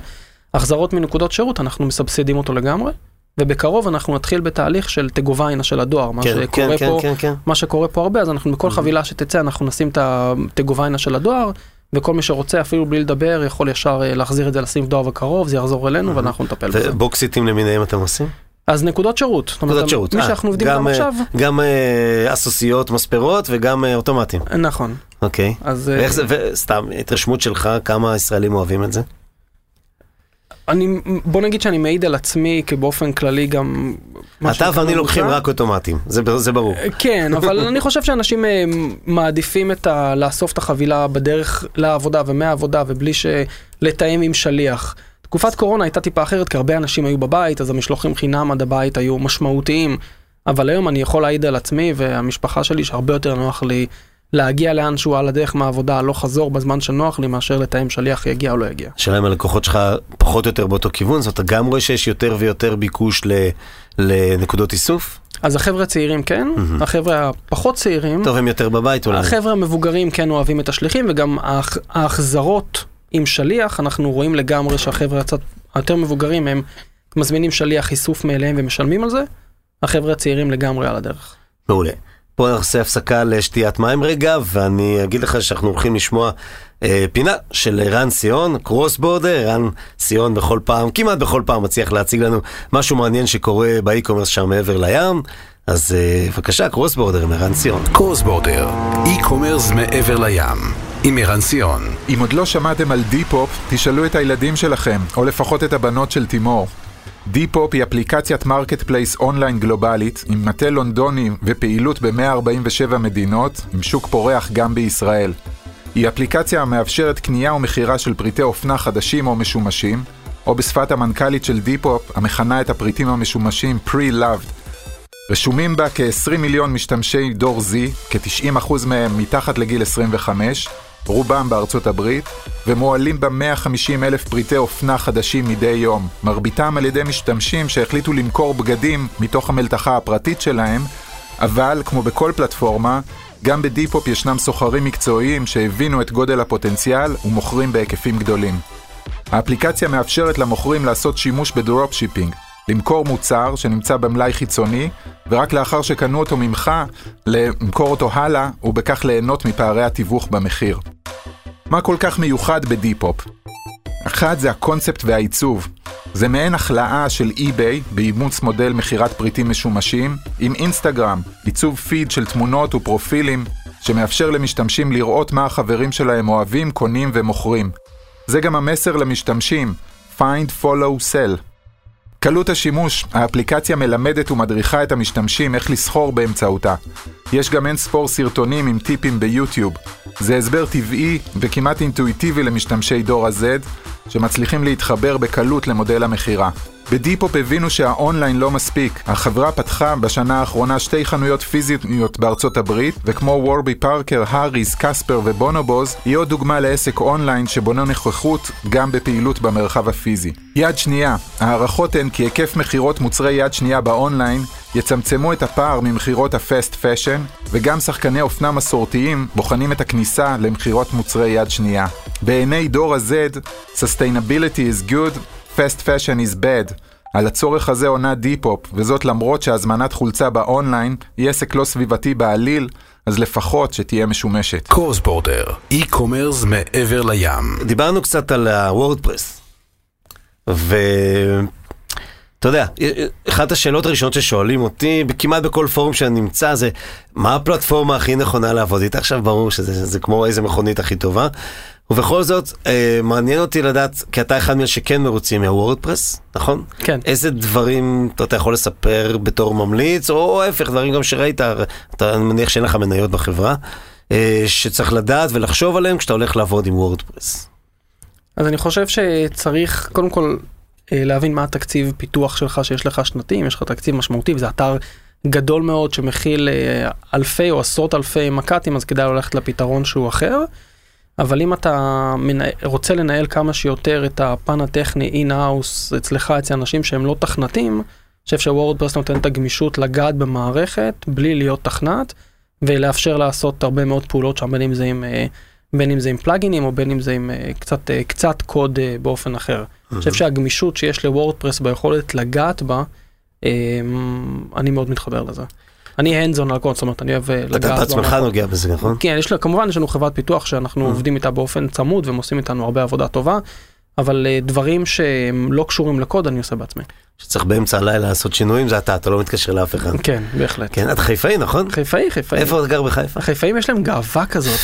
החזרות מנקודות שירות, אנחנו מסבסדים אותו לגמרי, ובקרוב אנחנו נתחיל בתהליך של תגוביינה של הדואר, מה, כן, שקורה כן, פה, כן, כן, כן. מה שקורה פה הרבה, אז אנחנו בכל mm-hmm. חבילה שתצא אנחנו נשים את התגוביינה של הדואר, וכל מי שרוצה אפילו בלי לדבר יכול ישר אה, להחזיר את זה לסניף דואר בקרוב, זה יחזור אלינו mm-hmm. ואנחנו נטפל בזה. ובוקסיטים למיניהם אתם עושים? אז נקודות שירות. נקודות שירות. מי אה, שאנחנו עובדים גם, גם אה, עכשיו, גם אה, אסוסיות, מספרות וגם אוטומטים. נכון. אוקיי. אז ואיך זה, וסתם, התרשמות שלך, כמה ישראלים אוהבים את זה? אני, בוא נגיד שאני מעיד על עצמי כבאופן כללי גם... אתה ואני לוקחים. רק אוטומטים, זה, זה ברור. כן, אבל אני חושב שאנשים מעדיפים את ה... לאסוף את החבילה בדרך לעבודה ומהעבודה ובלי. לתאם עם שליח. תקופת קורונה הייתה טיפה אחרת, כי הרבה אנשים היו בבית, אז המשלוחים חינם עד הבית היו משמעותיים. אבל היום אני יכול להעיד על עצמי והמשפחה שלי שהרבה יותר נוח לי להגיע לאנשהו על הדרך מהעבודה, הלוך חזור בזמן שנוח לי, מאשר לתאם שליח יגיע או לא יגיע. השאלה אם הלקוחות שלך פחות או יותר באותו כיוון, זאת אומרת, גם רואה שיש יותר ויותר ביקוש ל, לנקודות איסוף? אז החבר'ה הצעירים כן, החבר'ה הפחות צעירים, טוב, הם יותר בבית אולי. החבר'ה המבוגרים כן אוהבים את השליחים, וגם ההח- ההחזרות עם שליח, אנחנו רואים לגמרי שהחבר'ה הצד היותר מבוגרים הם מזמינים שליח איסוף מאליהם ומשלמים על זה, החבר'ה הצעירים לגמרי על הדרך. מעולה. בוא נעשה הפסקה לשתיית מים רגע, ואני אגיד לך שאנחנו הולכים לשמוע אה, פינה של ערן סיון, cross border, ערן סיון בכל פעם, כמעט בכל פעם מצליח להציג לנו משהו מעניין שקורה ב e-commerce שם מעבר לים. אז אה, בבקשה, cross border עם ערן סיון. cross border, e-commerce מעבר לים, עם ערן סיון. אם עוד לא שמעתם על Depop, תשאלו את הילדים שלכם, או לפחות את הבנות של תימור. Depop היא אפליקציית marketplace אונליין גלובלית, עם מטה לונדוני ופעילות ב-147 מדינות, עם שוק פורח גם בישראל. היא אפליקציה המאפשרת קנייה ומכירה של פריטי אופנה חדשים או משומשים, או בשפת המנכ"לית של Depop, המכנה את הפריטים המשומשים Pre-Loved. רשומים בה כ-20 מיליון משתמשי דור Z, כ-90% מהם מתחת לגיל 25, רובם בארצות הברית, ומועלים בה 150 אלף פריטי אופנה חדשים מדי יום, מרביתם על ידי משתמשים שהחליטו למכור בגדים מתוך המלתחה הפרטית שלהם, אבל, כמו בכל פלטפורמה, גם ב Depop ישנם סוחרים מקצועיים שהבינו את גודל הפוטנציאל ומוכרים בהיקפים גדולים. האפליקציה מאפשרת למוכרים לעשות שימוש ב dropshipping, למכור מוצר שנמצא במלאי חיצוני, ורק לאחר שקנו אותו ממך, למכור אותו הלאה, ובכך ליהנות מפערי התיווך במחיר. מה כל כך מיוחד ב Depop? אחד זה הקונספט והעיצוב. זה מעין הכלאה של eBay באימוץ מודל מכירת פריטים משומשים, עם אינסטגרם, עיצוב פיד של תמונות ופרופילים, שמאפשר למשתמשים לראות מה החברים שלהם אוהבים, קונים ומוכרים. זה גם המסר למשתמשים, find, follow, sell. קלות השימוש, האפליקציה מלמדת ומדריכה את המשתמשים איך לסחור באמצעותה. יש גם אין ספור סרטונים עם טיפים ביוטיוב. זה הסבר טבעי וכמעט אינטואיטיבי למשתמשי דור ה-Z, שמצליחים להתחבר בקלות למודל המכירה. ב Depop הבינו שהאונליין לא מספיק. החברה פתחה בשנה האחרונה שתי חנויות פיזיות בארצות הברית, וכמו Warby Parker, Harry's, Casper ו Bonobos, היא עוד דוגמה לעסק אונליין שבונה נוכחות גם בפעילות במרחב הפיזי. יד שנייה, ההערכות הן כי היקף מכירות מוצרי יד שנייה באונליין יצמצמו את הפער ממכירות ה fast fashion, וגם שחקני אופנה מסורתיים בוחנים את הכניסה למכירות מוצרי יד שנייה. בעיני דור ה-Z, Sustainability is good, fast fashion is bad. על הצורך הזה עונה Depop, וזאת למרות שהזמנת חולצה באונליין היא עסק לא סביבתי בעליל, אז לפחות שתהיה משומשת. cross border, e-commerce מעבר לים. דיברנו קצת על ה WordPress, ואתה יודע, אחת השאלות הראשונות ששואלים אותי, כמעט בכל פורום שאני נמצא, זה מה הפלטפורמה הכי נכונה לעבוד איתה? עכשיו ברור שזה זה כמו איזה מכונית הכי טובה. ובכל זאת, אה, מעניין אותי לדעת, כי אתה אחד מאלה שכן מרוצים מהוורדפרס, נכון? כן. איזה דברים אתה, יכול לספר בתור ממליץ, או ההפך, דברים גם שראית, אתה אני מניח שאין לך מניות בחברה, אה, שצריך לדעת ולחשוב עליהם כשאתה הולך לעבוד עם וורדפרס. אז אני חושב שצריך קודם כל אה, להבין מה התקציב פיתוח שלך שיש לך שנתי, אם יש לך תקציב משמעותי וזה אתר גדול מאוד שמכיל אה, אלפי או עשרות אלפי מק"טים אז כדאי ללכת לפתרון שהוא אחר. אבל אם אתה. רוצה לנהל כמה שיותר את הפן הטכני in-house אצלך אצל אנשים שהם לא תכנתים, אני חושב ש WordPress נותן את הגמישות לגעת במערכת בלי להיות תכנת ולאפשר לעשות הרבה מאוד פעולות שם בין אם זה עם, אה, בין אם זה עם פלאגינים או בין אם זה עם אה, קצת, אה, קצת קוד באופן אחר. אני חושב שהגמישות שיש לוורדפרס ביכולת לגעת בה, אני מאוד מתחבר לזה. אני הנדזון על זאת אומרת, אני אוהב לגעת. אתה בעצמך נוגע בזה, נכון? כן, יש לה, כמובן יש לנו חברת פיתוח שאנחנו עובדים איתה באופן צמוד והם עושים איתנו הרבה עבודה טובה, אבל אה, דברים שהם לא קשורים לקוד אני עושה בעצמי. שצריך באמצע הלילה לעשות שינויים, זה אתה, אתה לא מתקשר לאף אחד. כן, בהחלט. כן, את חיפאי, נכון? חיפאי, חיפאי. איפה אתה גר בחיפה? החיפאים יש להם גאווה כזאת.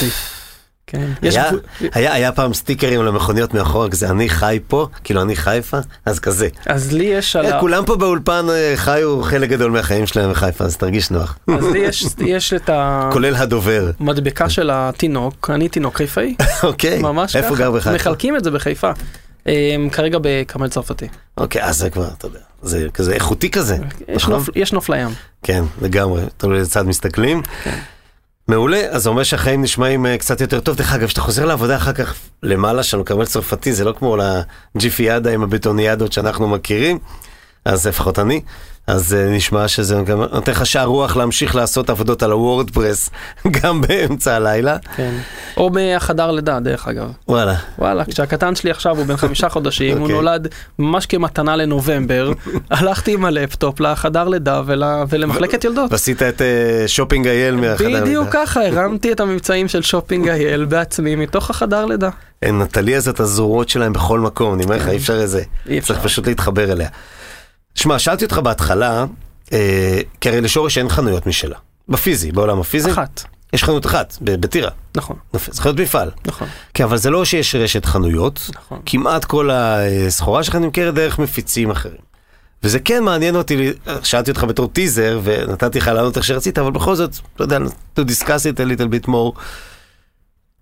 כן. היה, היה, היה פעם סטיקרים למכוניות מאחורה, כזה אני חי פה, כאילו אני חיפה, אז כזה. אז לי יש על אה, ה... כולם פה באולפן אה, חיו חלק גדול מהחיים שלהם בחיפה, אז תרגיש נוח. אז לי יש, יש את כולל הדובר. המדבקה של התינוק, אני תינוק חיפאי. אוקיי, ממש איפה ככה. גר בחיפה? מחלקים את זה בחיפה. אמ, כרגע בכרמל צרפתי. אוקיי, אז זה כבר, אתה יודע, זה כזה איכותי כזה, יש נכון? נוף- יש נוף לים. כן, לגמרי, תלוי איזה צד מסתכלים. מעולה, אז זה אומר שהחיים נשמעים אה, קצת יותר טוב. דרך אגב, כשאתה חוזר לעבודה אחר כך למעלה שלנו, כרמל צרפתי, זה לא כמו לג'יפיאדה עם הבטוניאדות שאנחנו מכירים, אז לפחות אני. אז אה, נשמע שזה גם נותן לך שער רוח להמשיך לעשות עבודות על הוורדפרס גם באמצע הלילה. כן. או מהחדר לידה, דרך אגב. וואלה, וואלה, כשהקטן שלי עכשיו הוא בן חמישה חודשים, הוא אוקיי. נולד ממש כמתנה לנובמבר, הלכתי עם הלפטופ לחדר לידה ול- ולמחלקת יולדות. ועשית את אה, Shopping IL מהחדר. בדיוק לידה. ככה, הרמתי את המבצעים של Shopping IL בעצמי מתוך החדר לידה. אין, נטלי הזאת הזרועות שלהם בכל מקום, אני אומר לך, אי אפשר איזה. צריך פשוט להתחבר אליה. שמע, שאלתי אותך בהתחלה, אה, כי הרי לשורש אין חנויות משלה. בפיזי, בעולם הפיזי. אחת, יש חנות אחת, בטירה. נכון, זה חנות מפעל. נכון, כן, אבל זה לא שיש רשת חנויות, נכון. כמעט כל הסחורה שלך נמכרת דרך מפיצים אחרים. וזה כן מעניין אותי, שאלתי אותך בתור טיזר, ונתתי לך לענות איך שרצית, אבל בכל זאת, אתה יודע, to discuss it a little bit more.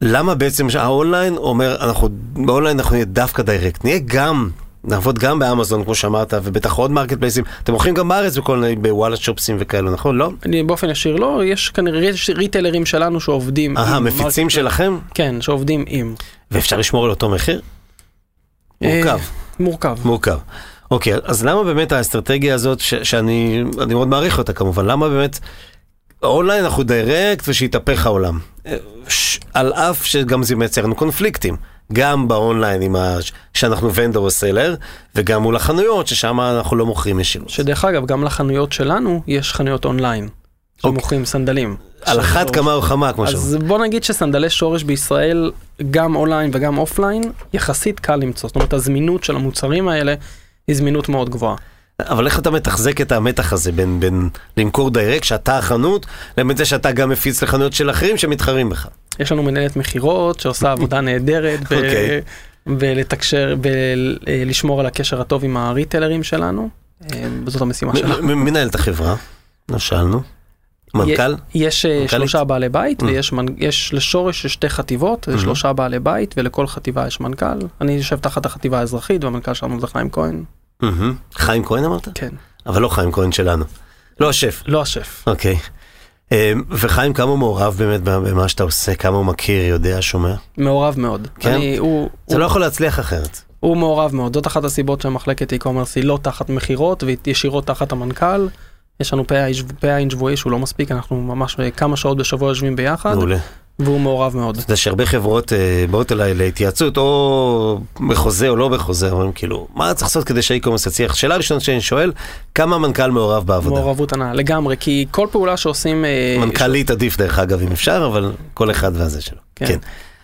למה בעצם האונליין אומר, אנחנו, באונליין אנחנו נהיה דווקא direct, נהיה גם, נעבוד גם באמזון, כמו שאמרת, ובטח עוד marketplace ים, אתם מוכרים גם בארץ בכל מיני, בוואלה שופסים וכאלו, נכון? לא? אני באופן ישיר לא, יש כנראה יש retailer ים שלנו שעובדים אהה, מפיצים שלכם? כן, שעובדים עם. ואפשר לשמור על אותו מחיר? אה, מורכב. מורכב. מורכב. אוקיי, אז למה באמת האסטרטגיה הזאת, ש- שאני אני מאוד מעריך אותה כמובן, למה באמת אונליין אנחנו direct ושיתהפך העולם? אה, ש- על אף שגם זה מייצר לנו קונפליקטים, גם באונליין עם ה... שאנחנו vendor או seller, וגם מול החנויות, ששם אנחנו לא מוכרים ישירות. שדרך אגב, גם לחנויות שלנו יש חנויות אונליין. שמוכרים סנדלים. על אחת. כמה וכמה, כמו שאומרים. אז בוא נגיד שסנדלי שורש בישראל, גם אונליין וגם אופליין, יחסית קל למצוא. זאת אומרת, הזמינות של המוצרים האלה היא זמינות מאוד גבוהה. אבל איך אתה מתחזק את המתח הזה בין, בין למכור direct, שאתה החנות, לבין זה שאתה גם מפיץ לחנויות של אחרים שמתחרים בך? יש לנו מנהלת מכירות שעושה עבודה נהדרת ב- אוקיי. ולתקשר ולשמור על הקשר הטוב עם ה retailer ים שלנו. אה, וזאת המשימה שלנו. מ- מ- מנהל את החברה, לא שאלנו. מנכ"ל? יש אה, מנכ"לית? שלושה בעלי בית Mm. ויש מנ- יש לשורש יש שתי חטיבות, Mhm. שלושה בעלי בית ולכל חטיבה יש מנכ"ל. אני יושב תחת החטיבה האזרחית והמנכ"ל שלנו זה חיים כהן. חיים כהן אמרת? כן. אבל לא חיים כהן שלנו. לא השף. לא השף. אוקיי. אה, וחיים, כמה הוא מעורב באמת במה שאתה עושה? כמה הוא מכיר, יודע, שומע? מעורב מאוד. כן? אני, הוא, זה הוא, לא יכול להצליח אחרת. הוא מעורב מאוד. זאת אחת הסיבות שהמחלקת e-commerce היא לא תחת מכירות וישירות תחת המנכ"ל. יש לנו פ"ע עין שבועי שהוא לא מספיק, אנחנו ממש כמה שעות בשבוע יושבים ביחד, מעולה. והוא מעורב מאוד. יודע שהרבה חברות אה, באות אליי להתייעצות, או בחוזה או לא בחוזה, אומרים כאילו, מה צריך לעשות כדי שהאי-קומרס יצליח? שאלה ראשונה שאני שואל, כמה המנכ"ל מעורב בעבודה? מעורבות ענאה, לגמרי, כי כל פעולה שעושים... אה, מנכ"לית עדיף דרך אגב אם אפשר, אבל כל אחד והזה שלו. כן. כן.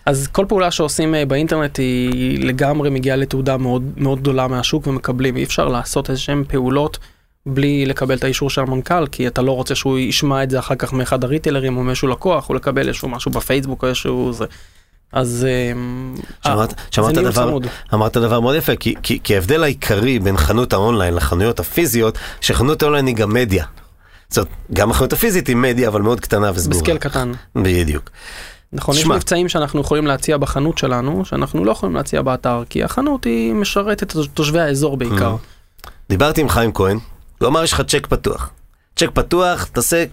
אז כל פעולה שעושים אה, באינטרנט היא לגמרי מגיעה לתעודה מאוד מאוד גדולה מהשוק ומקבלים. אי אפשר לעשות איזה שהן פעולות בלי לקבל את האישור של המנכ"ל, כי אתה לא רוצה שהוא ישמע את זה אחר כך מאחד ה retailer ים או מאיזשהו לקוח, או לקבל איזשהו משהו בפייסבוק או איזשהו זה. אז אה, שמעת, אה, שמעת דבר. אמרת דבר מאוד יפה, כי, כי, כי ההבדל העיקרי בין חנות האונליין לחנויות הפיזיות, שחנות האונליין היא גם מדיה. זאת אומרת, גם החנות הפיזית היא מדיה, אבל מאוד קטנה וסגורה. ב scale קטן. בדיוק. נכון, יש תשמע. מבצעים שאנחנו יכולים להציע בחנות שלנו, שאנחנו לא יכולים להציע באתר, כי החנות היא משרתת את תושבי האזור בעיקר. דיברתי עם חיים כהן, הוא אמר יש לך צ'ק פתוח. צ'ק פתוח, תעשה,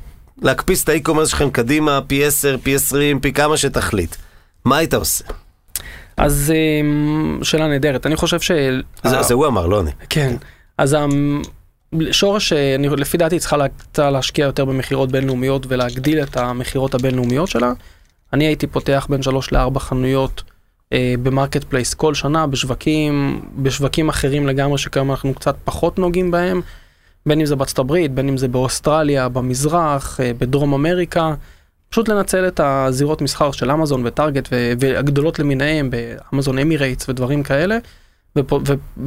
להקפיץ את ה e-commerce שלכם קדימה, פי 10, פי 20, פי כמה שתחליט. מה היית עושה? אז אמ, שאלה נהדרת, אני חושב ש... זה, זה הוא אמר, לא אני. כן, אז שורש, אה, אני, לפי דעתי צריכה לה- להשקיע יותר במכירות בינלאומיות ולהגדיל את המכירות הבינלאומיות שלה. אני הייתי פותח בין שלוש לארבע חנויות אה, ב marketplace כל שנה בשווקים, בשווקים אחרים לגמרי שכיום אנחנו קצת פחות נוגעים בהם, בין אם זה בארצות הברית, בין אם זה באוסטרליה, במזרח, אה, בדרום אמריקה. פשוט לנצל את הזירות מסחר של אמזון וטארגט והגדולות למיניהם באמזון אמירייטס ודברים כאלה.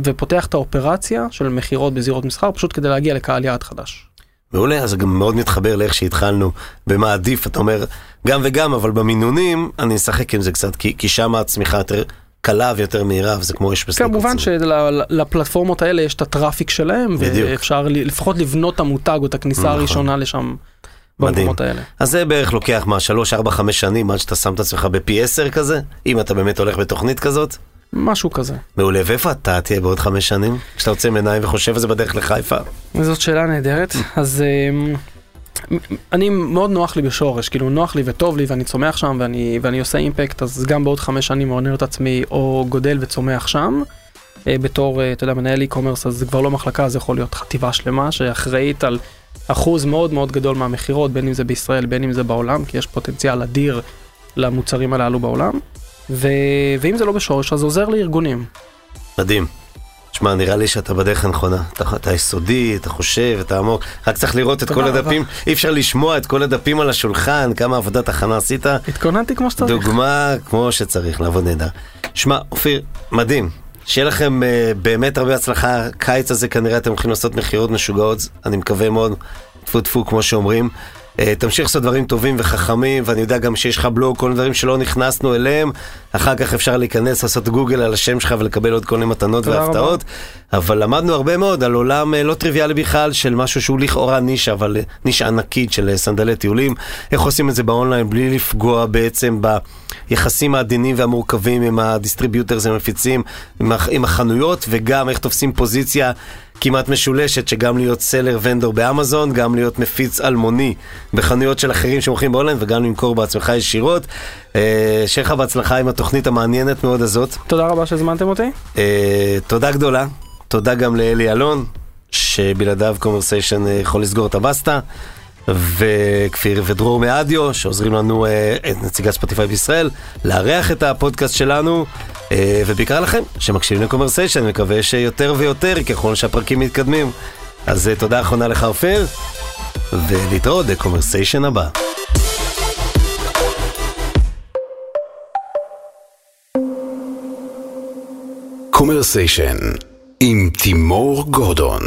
ופותח את האופרציה של מכירות בזירות מסחר, פשוט כדי להגיע לקהל יעד חדש. מעולה, אז זה גם מאוד מתחבר לאיך שהתחלנו, במה עדיף, אתה אומר, גם וגם, אבל במינונים, אני אשחק עם זה קצת, כי, כי שם הצמיחה יותר קלה ויותר מהירה, וזה כמו יש בסנאפ. כמובן שלפלטפורמות האלה יש את הטראפיק שלהם, בדיוק. ואפשר לפחות לבנות את המותג או את הכניסה נכון. הראשונה לשם מדהים. האלה. אז זה בערך לוקח מה, 3, 4, 5 שנים עד שאתה שם את עצמך בפי 10 כזה, אם אתה באמת הולך בתוכנית כזאת. משהו כזה. מעולה, ואיפה אתה תהיה בעוד חמש שנים? כשאתה יוצא מעיניים וחושב על זה בדרך לחיפה? זאת שאלה נהדרת. אז אמ, אני מאוד נוח לי בשורש, כאילו נוח לי וטוב לי ואני צומח שם ואני, ואני עושה אימפקט, אז גם בעוד חמש שנים מעונן את עצמי או גודל וצומח שם. אה, בתור, אה, אתה יודע, מנהל e-commerce, אז זה כבר לא מחלקה, זה יכול להיות חטיבה שלמה שאחראית על אחוז מאוד מאוד גדול מהמכירות, בין אם זה בישראל, בין אם זה בעולם, כי יש פוטנציאל אדיר למוצרים הללו בעולם. ו... ואם זה לא בשורש, אז עוזר לארגונים. מדהים. שמע, נראה לי שאתה בדרך הנכונה. אתה, אתה יסודי, אתה חושב, אתה עמוק. רק צריך לראות את כל רבה. הדפים. אי אפשר לשמוע את כל הדפים על השולחן, כמה עבודת הכנה עשית. התכוננתי כמו שצריך. דוגמה כמו שצריך, לעבוד נהדר. שמע, אופיר, מדהים. שיהיה לכם uh, באמת הרבה הצלחה. קיץ הזה כנראה אתם הולכים לעשות מכירות משוגעות, אני מקווה מאוד. טפו טפו כמו שאומרים. Uh, תמשיך לעשות דברים טובים וחכמים, ואני יודע גם שיש לך בלוג, כל מיני דברים שלא נכנסנו אליהם. אחר כך אפשר להיכנס, לעשות גוגל על השם שלך ולקבל עוד כל מיני מתנות והפתעות. אבל למדנו הרבה מאוד על עולם אה, לא טריוויאלי בכלל, של משהו שהוא לכאורה נישה, אבל אה, נישה ענקית של אה, סנדלי טיולים. איך עושים את זה באונליין בלי לפגוע בעצם ביחסים העדינים והמורכבים עם ה distributors המפיצים, עם, עם החנויות, וגם איך תופסים פוזיציה כמעט משולשת, שגם להיות seller vendor באמזון, גם להיות מפיץ אלמוני בחנויות של אחרים שמוכרים באונליין, וגם למכור בעצמך ישירות. אה, שיהיה לך בהצלחה עם התוכנית המעניינת מאוד הזאת. תודה רבה שהזמנתם אותי. אה, תודה גדולה, תודה גם לאלי אלון, שבלעדיו קומרסיישן אה, יכול לסגור את הבסטה, וכפיר ודרור מאדיו, שעוזרים לנו, אה, את נציגת ספוטיפיי בישראל, לארח את הפודקאסט שלנו, אה, ובעיקר לכם, שמקשיבים לקומרסיישן, אני מקווה שיותר ויותר, ככל שהפרקים מתקדמים. אז אה, תודה אחרונה לך אופיר, ולהתראות בקומרסיישן הבא. קומרסיישן עם תימור גורדון